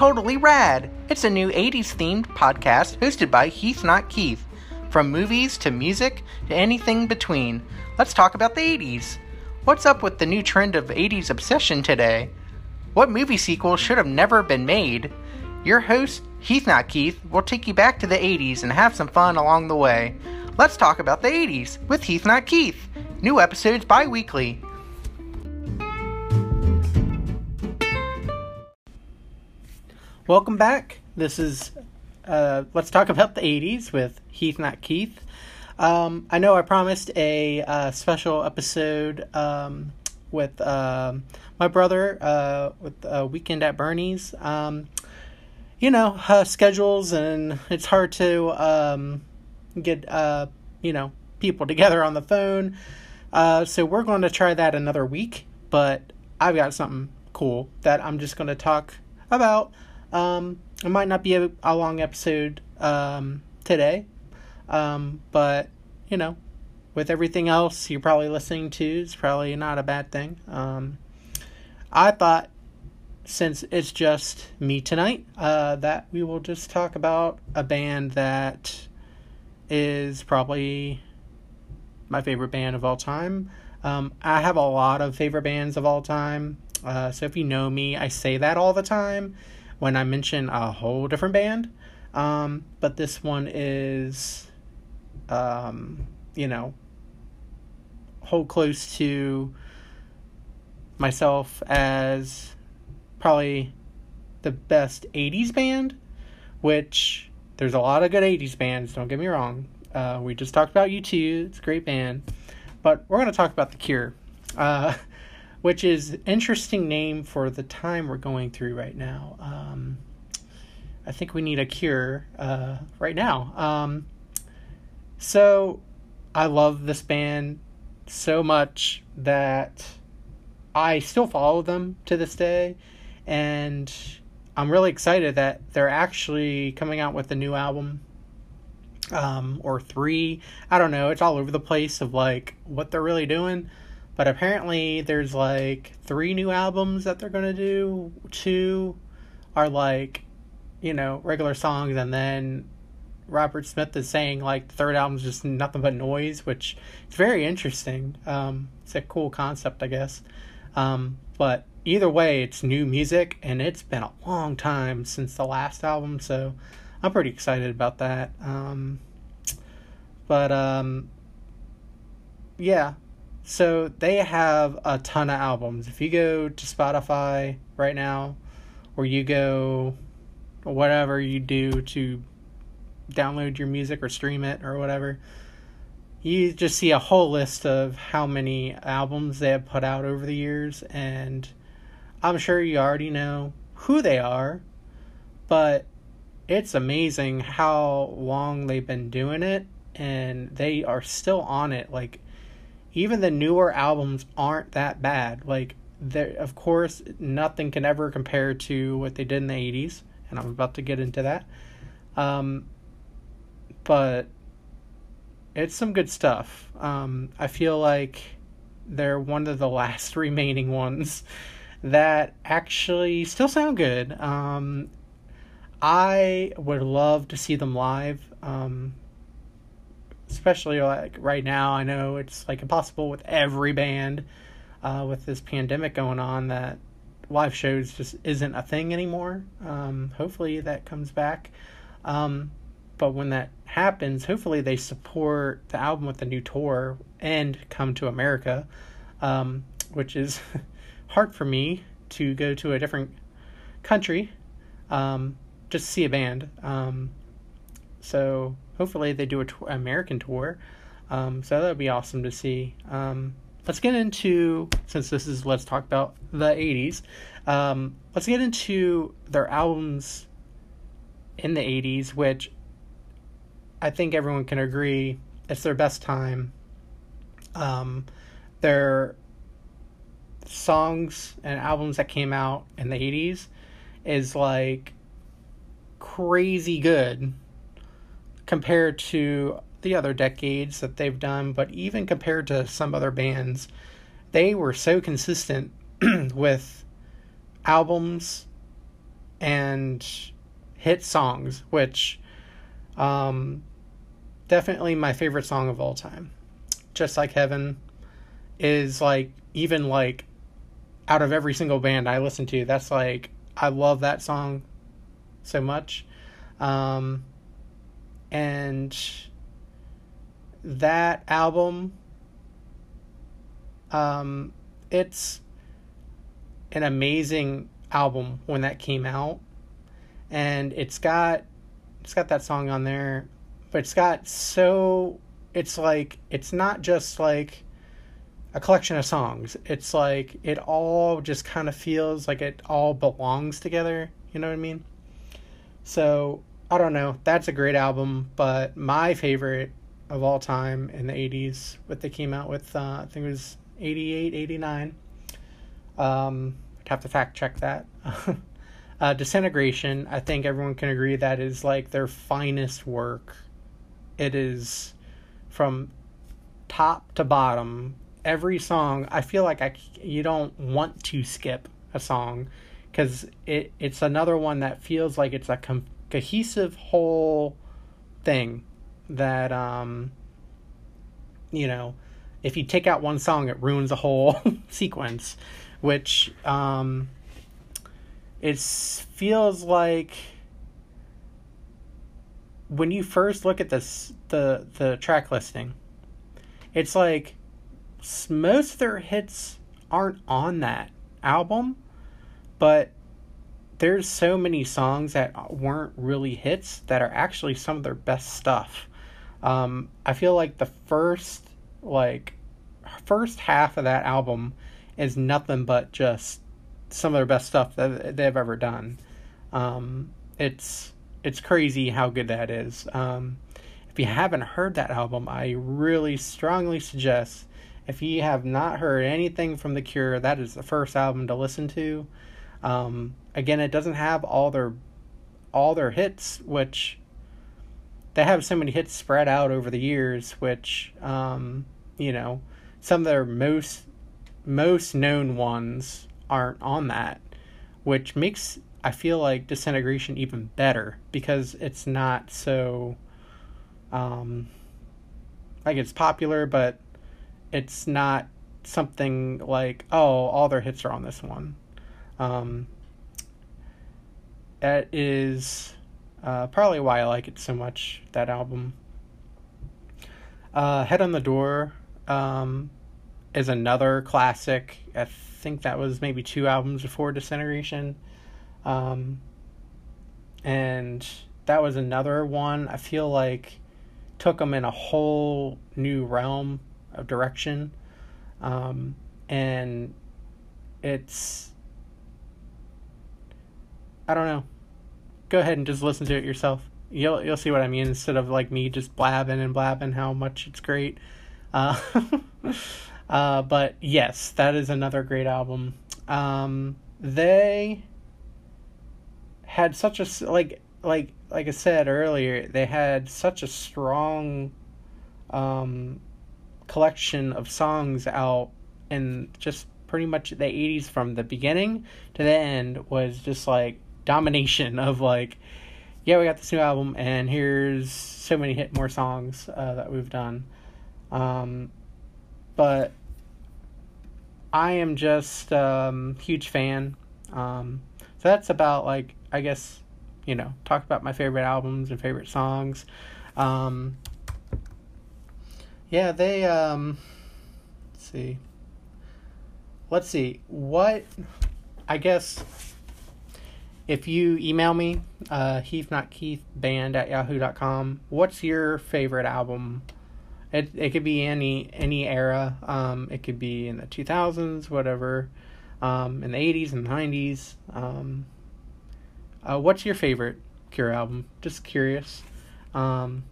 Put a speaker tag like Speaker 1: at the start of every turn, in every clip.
Speaker 1: Totally Rad. It's a new 80s themed podcast hosted by Heath Not Keith. From movies to music to anything between. Let's talk about the 80s. What's up with the new trend of 80s obsession today? What movie sequel should have never been made? Your host, Heath Not Keith, will take you back to the 80s and have some fun along the way. Let's talk about the 80s with Heath Not Keith. New episodes bi weekly. Welcome back. This is uh, Let's Talk About the 80s with Heath Not Keith. Um, I know I promised a uh, special episode um, with uh, my brother uh, with a Weekend at Bernie's. Um, you know, uh, schedules, and it's hard to um, get, uh, you know, people together on the phone. so we're going to try that another week, but I've got something cool that I'm just going to talk about. Um, it might not be a, a long episode um, today, um, but you know, with everything else you're probably listening to, it's probably not a bad thing. Um, I thought since it's just me tonight, uh, that we will just talk about a band that is probably my favorite band of all time. Um, I have a lot of favorite bands of all time. Uh, so if you know me, I say that all the time when I mention a whole different band. Um, but this one is, um, you know, hold close to myself as probably the best 80s band, which there's a lot of good 80s bands, don't get me wrong. Uh, we just talked about U2, it's a great band. But we're going to talk about The Cure. Uh, which is interesting name for the time we're going through right now. Um, I think we need a cure uh, right now. Um, so I love this band so much that I still follow them to this day, and I'm really excited that they're actually coming out with a new album. Um, or three. I don't know. It's all over the place of like what they're really doing. But apparently, there's like three new albums that they're gonna do. Two are like, you know, regular songs, and then Robert Smith is saying like the third album's just nothing but noise, which is very interesting. Um, it's a cool concept, I guess. Um, but either way, it's new music, and it's been a long time since the last album, so I'm pretty excited about that. Um, but um, yeah, so they have a ton of albums. If you go to Spotify right now, or you go whatever you do to download your music or stream it or whatever, you just see a whole list of how many albums they have put out over the years. And I'm sure you already know who they are, but it's amazing how long they've been doing it and they are still on it. Like, even the newer albums aren't that bad. Like there of course nothing can ever compare to what they did in the 80s and I'm about to get into that. Um, but it's some good stuff. Um, I feel like they're one of the last remaining ones that actually still sound good. Um, I would love to see them live. Um, especially like right now i know it's like impossible with every band uh, with this pandemic going on that live shows just isn't a thing anymore. Um, hopefully that comes back. Um, but when that happens hopefully they support the album with a new tour and come to america um, which is hard for me to go to a different country um, just to see a band. Um, so hopefully they do a tour, American tour. Um, so that would be awesome to see. Um, let's get into since this is let's talk about the 80s. Um, let's get into their albums in the 80s, which I think everyone can agree it's their best time. Um, their songs and albums that came out in the 80s is like crazy good compared to the other decades that they've done, but even compared to some other bands, they were so consistent with albums and hit songs, which um, definitely my favorite song of all time. Just like Heaven is like even like out of every single band I listen to, that's like I love that song so much. Um, and that album um, it's an amazing album when that came out. And it's got it's got that song on there but it's got so it's like it's not just like a collection of songs. It's like it all just kind of feels like it all belongs together you know what i mean? So i don't know. That's a great album but my favorite of all time in the 80s what they came out with uh, i think it was 88 89 um, i'd have to fact check that. Uh, disintegration i think everyone can agree that is like their finest work. It is from top to bottom. Every song i feel like i you don't want to skip a song because it it's another one that feels like it's a cohesive whole thing that um you know if you take out one song it ruins a whole sequence which um it feels like when you first look at this the the track listing it's like most of their hits aren't on that album but there's so many songs that weren't really hits that are actually some of their best stuff um, I feel like the first like first half of that album is nothing but just some of their best stuff that they've ever done. Um, it's it's crazy how good that is. Um, if you haven't heard that album, I really strongly suggest. If you have not heard anything from The Cure, that is the first album to listen to. Um, again, it doesn't have all their all their hits, which they have so many hits spread out over the years, which um, you know some of their most most known ones aren't on that, which makes I feel like disintegration even better because it's not so um, like it's popular, but it's not something like oh all their hits are on this one. Um, that is uh, probably why I like it so much, that album. Uh, Head on the Door um, is another classic. I think that was maybe two albums before Disintegration. Um, and that was another one I feel like took them in a whole new realm of direction. Um, and it's, I don't know go ahead and just listen to it yourself. You'll you'll see what I mean instead of like me just blabbing and blabbing how much it's great. Uh, uh, but yes, that is another great album. Um, they had such a like like like I said earlier, they had such a strong um, collection of songs out, and just pretty much the '80s from the beginning to the end was just like domination of like, yeah, we got this new album, and here's so many hit more songs uh, that we've done. Um, but I am just um, huge fan. Um, so that's about like I guess you know talk about my favorite albums and favorite songs. Um, yeah, they um, let's see. Let's see what I guess if you email me, uh, Heath not Keith band at yahoo.com, what's your favorite album? It it could be any any era. Um, it could be in the two thousands, whatever. Um, in the eighties and nineties. Um, uh, what's your favorite Cure album? Just curious. Um,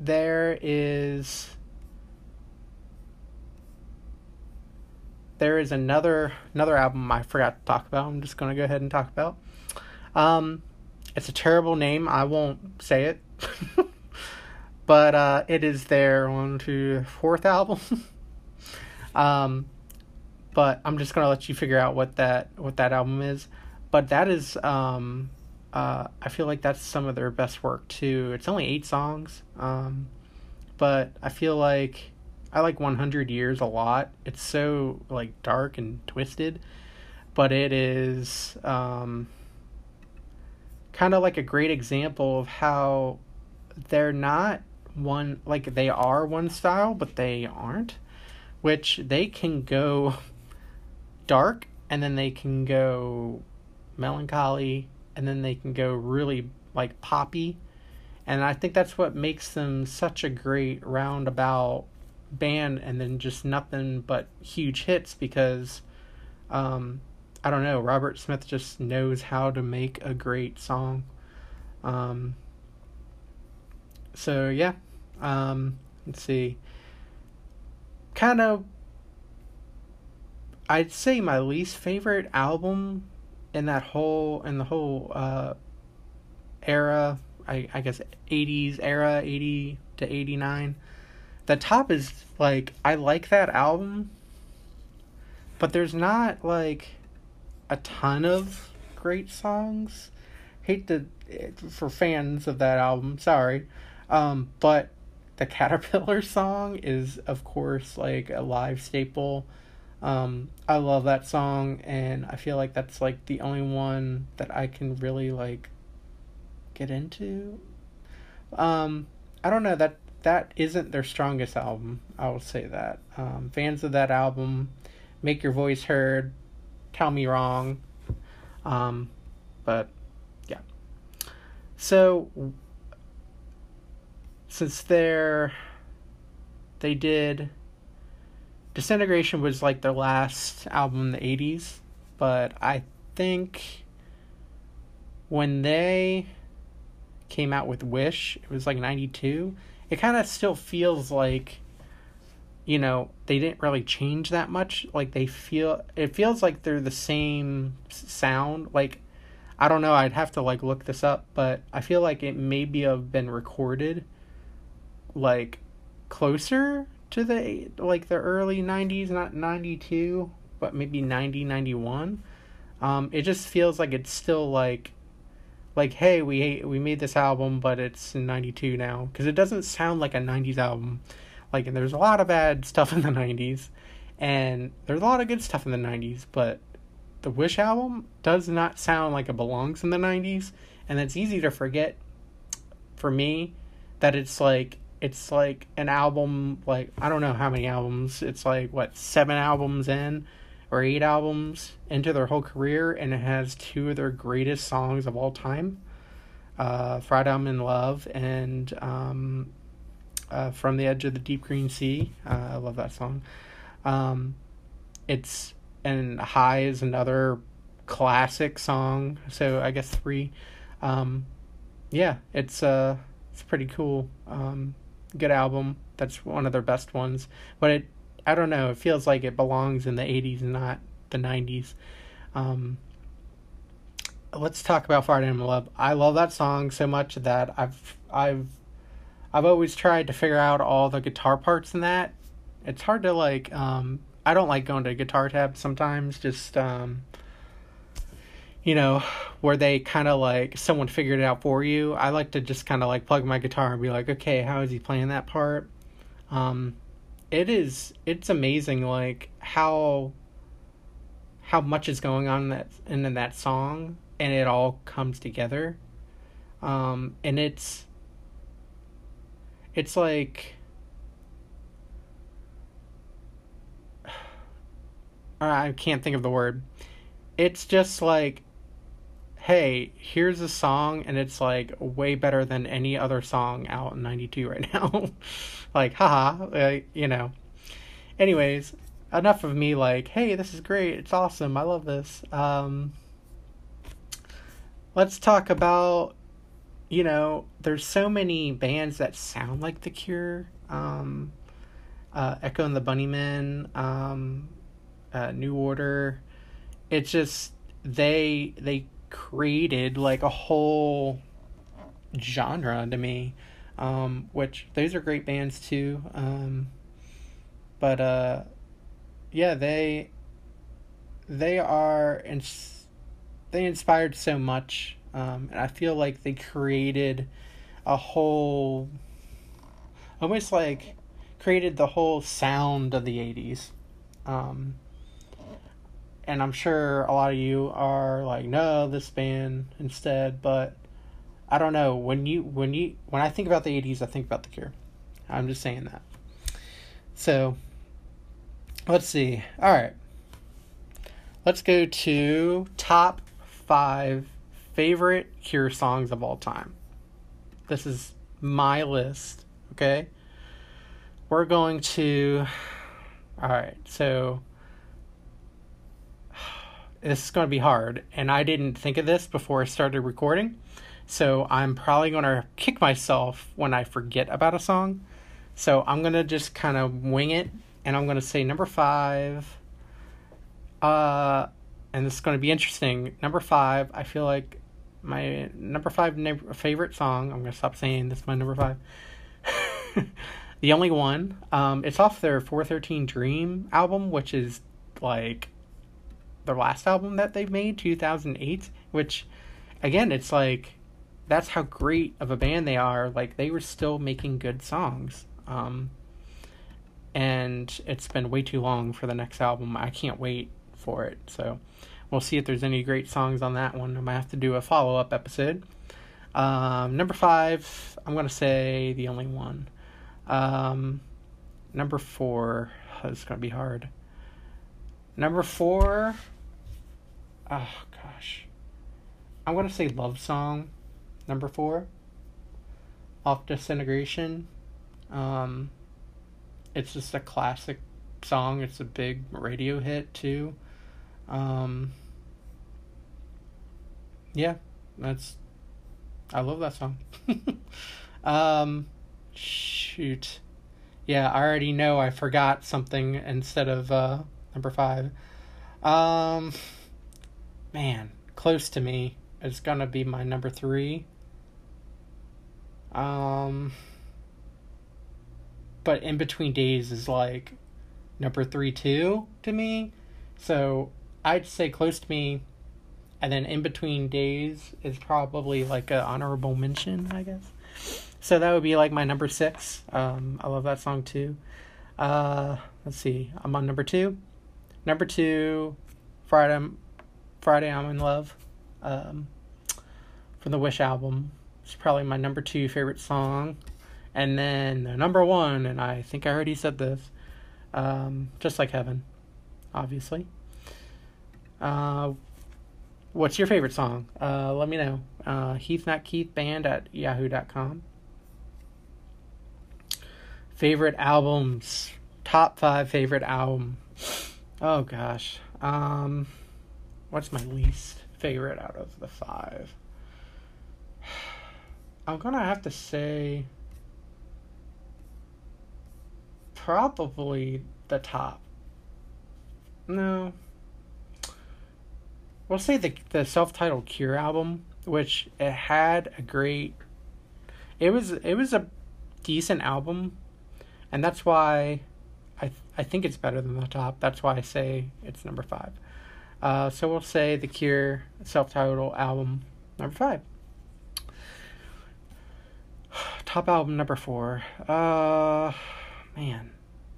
Speaker 1: there is there is another another album I forgot to talk about. I'm just gonna go ahead and talk about. Um, it's a terrible name. I won't say it, but uh, it is their on to fourth album. um, but I'm just gonna let you figure out what that what that album is. but that is um, uh, I feel like that's some of their best work too. It's only eight songs, um, but I feel like I like 100 Years a lot. It's so like dark and twisted, but it is um, kind of like a great example of how they're not one like they are one style, but they aren't, which they can go dark and then they can go melancholy and then they can go really like poppy. And I think that's what makes them such a great roundabout band and then just nothing but huge hits because um, I don't know, Robert Smith just knows how to make a great song. Um, so yeah, um, let's see. Kind of, I'd say my least favorite album in that whole in the whole uh, era. I I guess eighties era, eighty to eighty nine. The top is like I like that album, but there's not like a ton of great songs. Hate to for fans of that album, sorry. Um, but the Caterpillar song is of course like a live staple. Um, I love that song and I feel like that's like the only one that I can really like get into. Um, I don't know that that isn't their strongest album. I will say that. Um, fans of that album, make your voice heard tell me wrong. Um, but yeah. So since they're they did Disintegration was like their last album in the 80s, but I think when they came out with Wish, it was like 92. It kind of still feels like you know, they didn't really change that much. Like they feel it feels like they're the same sound. Like I don't know, I'd have to like look this up, but I feel like it maybe have been recorded like closer to the like the early 90s, not 92, but maybe 90 91. Um it just feels like it's still like like hey, we we made this album but it's in 92 now. Cuz it doesn't sound like a 90s album. Like, and there's a lot of bad stuff in the 90s, and there's a lot of good stuff in the 90s, but the Wish album does not sound like it belongs in the 90s, and it's easy to forget for me that it's like it's like an album like I don't know how many albums. It's like what, 7 albums in or 8 albums into their whole career and it has two of their greatest songs of all time. Uh Friday I'm in Love and um uh, from the edge of the deep green sea. Uh, I love that song. Um, it's and high is another classic song. So I guess three. Um, yeah, it's uh, it's pretty cool. Um, good album. That's one of their best ones. But it, I don't know. It feels like it belongs in the '80s and not the '90s. Um, let's talk about Friday I'm Love. I love that song so much that I've I've I've always tried to figure out all the guitar parts in that. It's hard to like um I don't like going to guitar tab sometimes just um you know, where they kind of like someone figured it out for you. I like to just kind of like plug my guitar and be like, "Okay, how is he playing that part?" Um it is it's amazing like how how much is going on in that in that song and it all comes together. Um and it's it's like I can't think of the word. It's just like hey, here's a song and it's like way better than any other song out in 92 right now. like, haha, like, you know. Anyways, enough of me like, hey, this is great. It's awesome. I love this. Um let's talk about you know, there's so many bands that sound like The Cure. Um, uh, Echo and the Bunnymen, um, uh, New Order. It's just they they created like a whole genre to me, um, which those are great bands too. Um, but uh, yeah, they they are and they inspired so much, um, and I feel like they created a whole, almost like created the whole sound of the '80s. Um, and I'm sure a lot of you are like, no, this band instead, but I don't know. When you when you when I think about the '80s, I think about The Cure. I'm just saying that. So, let's see. All right, let's go to top five favorite Cure songs of all time. This is my list. Okay, we're going to. All right, so this is going to be hard, and I didn't think of this before I started recording. So I'm probably going to kick myself when I forget about a song. So I'm going to just kind of wing it, and I'm going to say number five. Uh, and this is going to be interesting. Number five, I feel like my number five favorite song. I'm going to stop saying this. is My number five. the only one. Um, it's off their 413 Dream album, which is like their last album that they made, 2008, which again, it's like that's how great of a band they are. Like they were still making good songs. Um, and it's been way too long for the next album. I can't wait for it. So we'll see if there's any great songs on that one. I might have to do a follow up episode. Um, number five, I'm gonna say the only one. Um, number four, oh, it's gonna be hard. Number four, oh gosh. I'm gonna say Love Song, number four. Off Disintegration. Um, it's just a classic song. It's a big radio hit too. Um, yeah, that's. I love that song. um, shoot. Yeah, I already know I forgot something instead of uh, number five. Um, man, close to me is gonna be my number three. Um, but in between days is like number three two to me. So I'd say close to me, and then in between days is probably like an honorable mention, I guess. So that would be like my number six. Um, I love that song too. Uh, let's see, I'm on number two. Number two, Friday, Friday I'm in Love um, from the Wish album. It's probably my number two favorite song. And then the number one, and I think I already said this, um, Just Like Heaven, obviously. Uh, what's your favorite song? Uh, let me know. Uh, Heath Not Keith Band at yahoo.com. Favorite albums. Top five favorite album. Oh gosh. Um, What's my least favorite out of the five? I'm gonna have to say probably the top. No. We'll say the the self-titled Cure album, which it had a great it was it was a decent album and that's why I I think it's better than the top. That's why I say it's number 5. Uh, so we'll say The Cure self-titled album number five. Top album number four. Uh, man,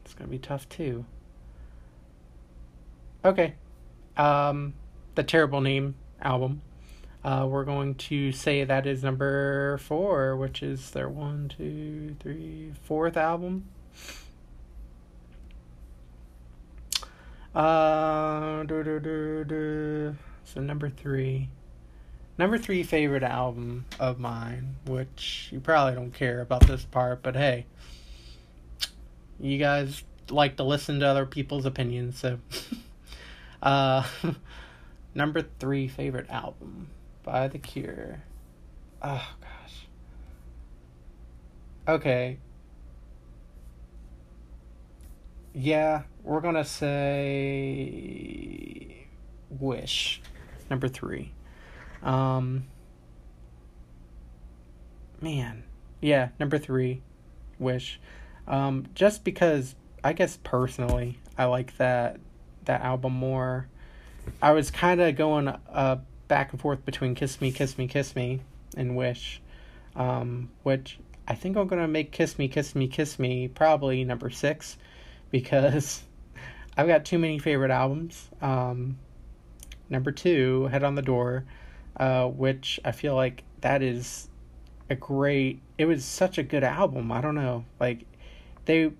Speaker 1: it's gonna be tough too. Okay, um, the terrible name album. Uh, we're going to say that is number four, which is their one, two, three, fourth album. Uh. So number three. Number three favorite album of mine, which you probably don't care about this part, but hey, you guys like to listen to other people's opinions, so. uh, number three favorite album by The Cure. Oh gosh. Okay, Yeah, we're gonna say Wish, number three. Um, man, yeah, number three, Wish. Um, just because I guess personally I like that that album more. I was kind of going a back and forth between Kiss Me, Kiss Me, Kiss Me and Wish, um, which I think I'm going to make Kiss Me, Kiss Me, Kiss Me probably number six because I've got too many favorite albums. Um, number two, Head on the Door, uh, which I feel like that is a great, it was such a good album. I don't know. Like, they,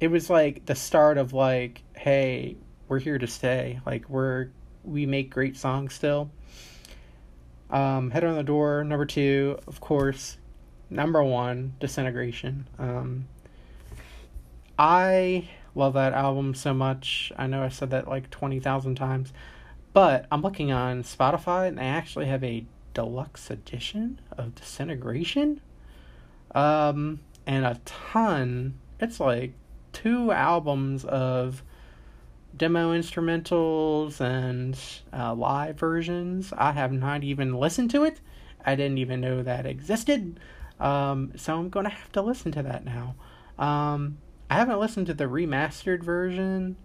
Speaker 1: it was like the start of like, hey, we're here to stay. Like, we're, we make great songs still. Um, Head on the Door, number two, of course. Number one, Disintegration. Um, I love that album so much. I know I said that like 20,000 times. But I'm looking on Spotify and they actually have a deluxe edition of Disintegration. Um, and a ton. It's like two albums of demo instrumentals and uh, live versions. I have not even listened to it. I didn't even know that existed. Um, so I'm going to have to listen to that now. Um, I haven't listened to the remastered version.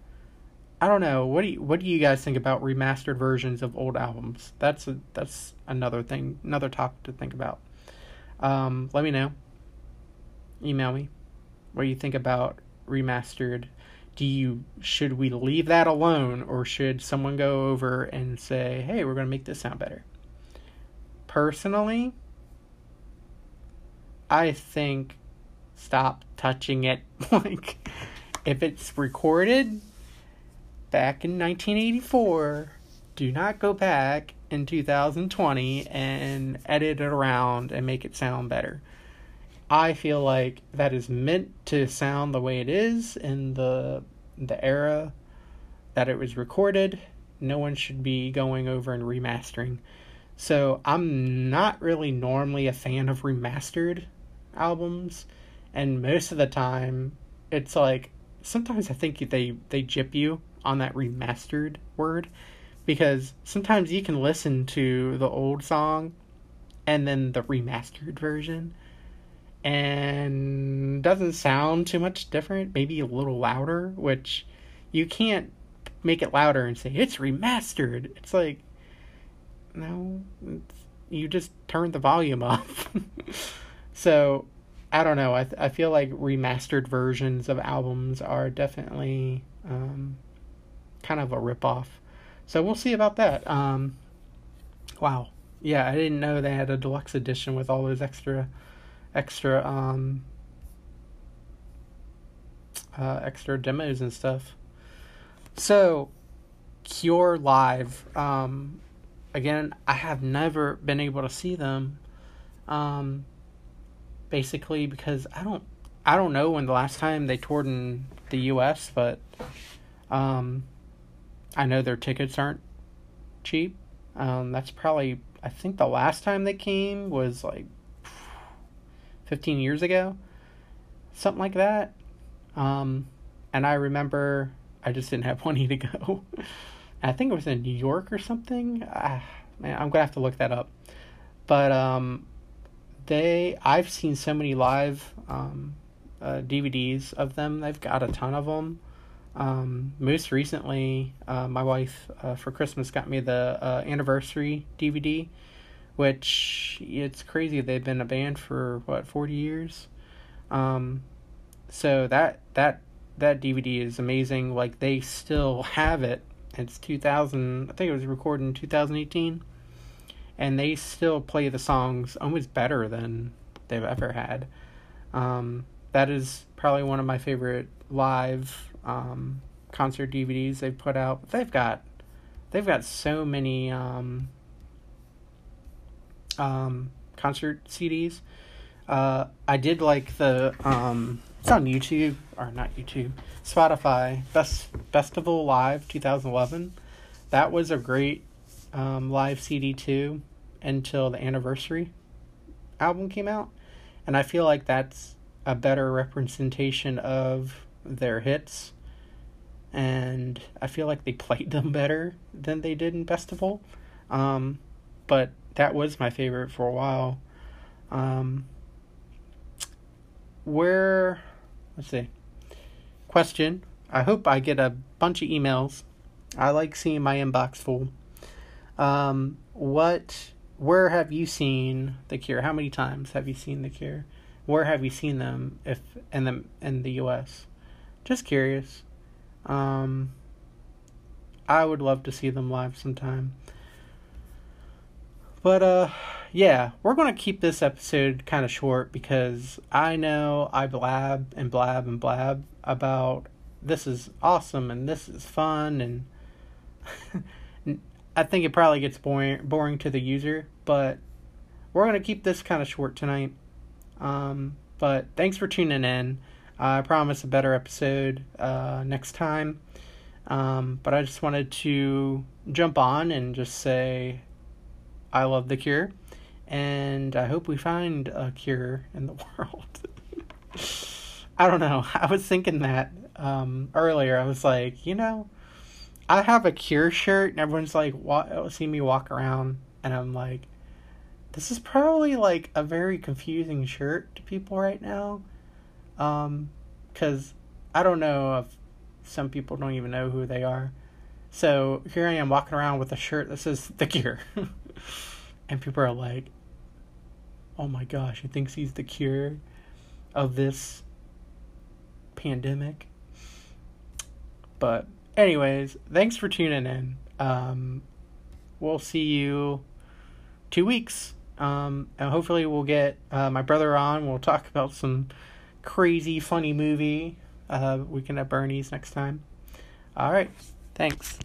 Speaker 1: I don't know. What do you what do you guys think about remastered versions of old albums? That's a, that's another thing, another topic to think about. Um, let me know. Email me what do you think about remastered do you should we leave that alone or should someone go over and say hey we're going to make this sound better personally i think stop touching it like if it's recorded back in 1984 do not go back in 2020 and edit it around and make it sound better I feel like that is meant to sound the way it is in the the era that it was recorded. No one should be going over and remastering. So I'm not really normally a fan of remastered albums, and most of the time it's like sometimes I think they they jip you on that remastered word because sometimes you can listen to the old song and then the remastered version and doesn't sound too much different, maybe a little louder, which you can't make it louder and say it's remastered. It's like no, it's, you just turn the volume off. so, I don't know. I th- I feel like remastered versions of albums are definitely um, kind of a ripoff. So we'll see about that. Um, wow. Yeah, I didn't know they had a deluxe edition with all those extra extra um uh, extra demos and stuff. So, Cure live. Um, again, I have never been able to see them. Um, basically because I don't I don't know when the last time they toured in the U.S., but um, I know their tickets aren't cheap. Um, that's probably I think the last time they came was like 15 years ago, something like that. Um, and I remember I just didn't have money to go. I think it was in New York or something. Ah, man, I'm gonna have to look that up. But um, they, I've seen so many live um, uh, DVDs of them. They've got a ton of them. Um, most recently, uh, my wife uh, for Christmas got me the uh, anniversary DVD which it's crazy. They've been a band for what 40 years? Um so that that that dvd is amazing. Like they still have it. It's 2000 i think it was recorded in 2018 and they still play the songs almost better than they've ever had um that is probably one of my favorite live um concert dvds they've put out they've got they've got so many um um, concert CDs. Uh, I did like the um, it's on YouTube or not YouTube, Spotify Best Festival Live 2011. That was a great um, live CD too until the anniversary album came out, and I feel like that's a better representation of their hits. And I feel like they played them better than they did in Festival. Um, but that was my favorite for a while. Um, where, let's see. Question. I hope I get a bunch of emails. I like seeing my inbox full. Um, what? Where have you seen The Cure? How many times have you seen The Cure? Where have you seen them? If in the in the U.S. Just curious. Um, I would love to see them live sometime. But uh yeah, we're going to keep this episode kind of short because I know I blab and blab and blab about this is awesome and this is fun and I think it probably gets boring boring to the user, but we're going to keep this kind of short tonight. Um, but thanks for tuning in. I promise a better episode uh, next time. Um, but I just wanted to jump on and just say I love the cure, and I hope we find a cure in the world. I don't know. I was thinking that um, earlier. I was like, you know, I have a cure shirt, and everyone's like, wa- see me walk around, and I'm like, this is probably like a very confusing shirt to people right now. Um, because I don't know if some people don't even know who they are. So here I am walking around with a shirt that says The Cure. and people are like, oh my gosh, he thinks he's the cure of this pandemic. But, anyways, thanks for tuning in. Um, we'll see you two weeks. Um, and hopefully we'll get uh, my brother on. We'll talk about some crazy, funny movie uh, weekend at Bernie's next time. All right. Thanks.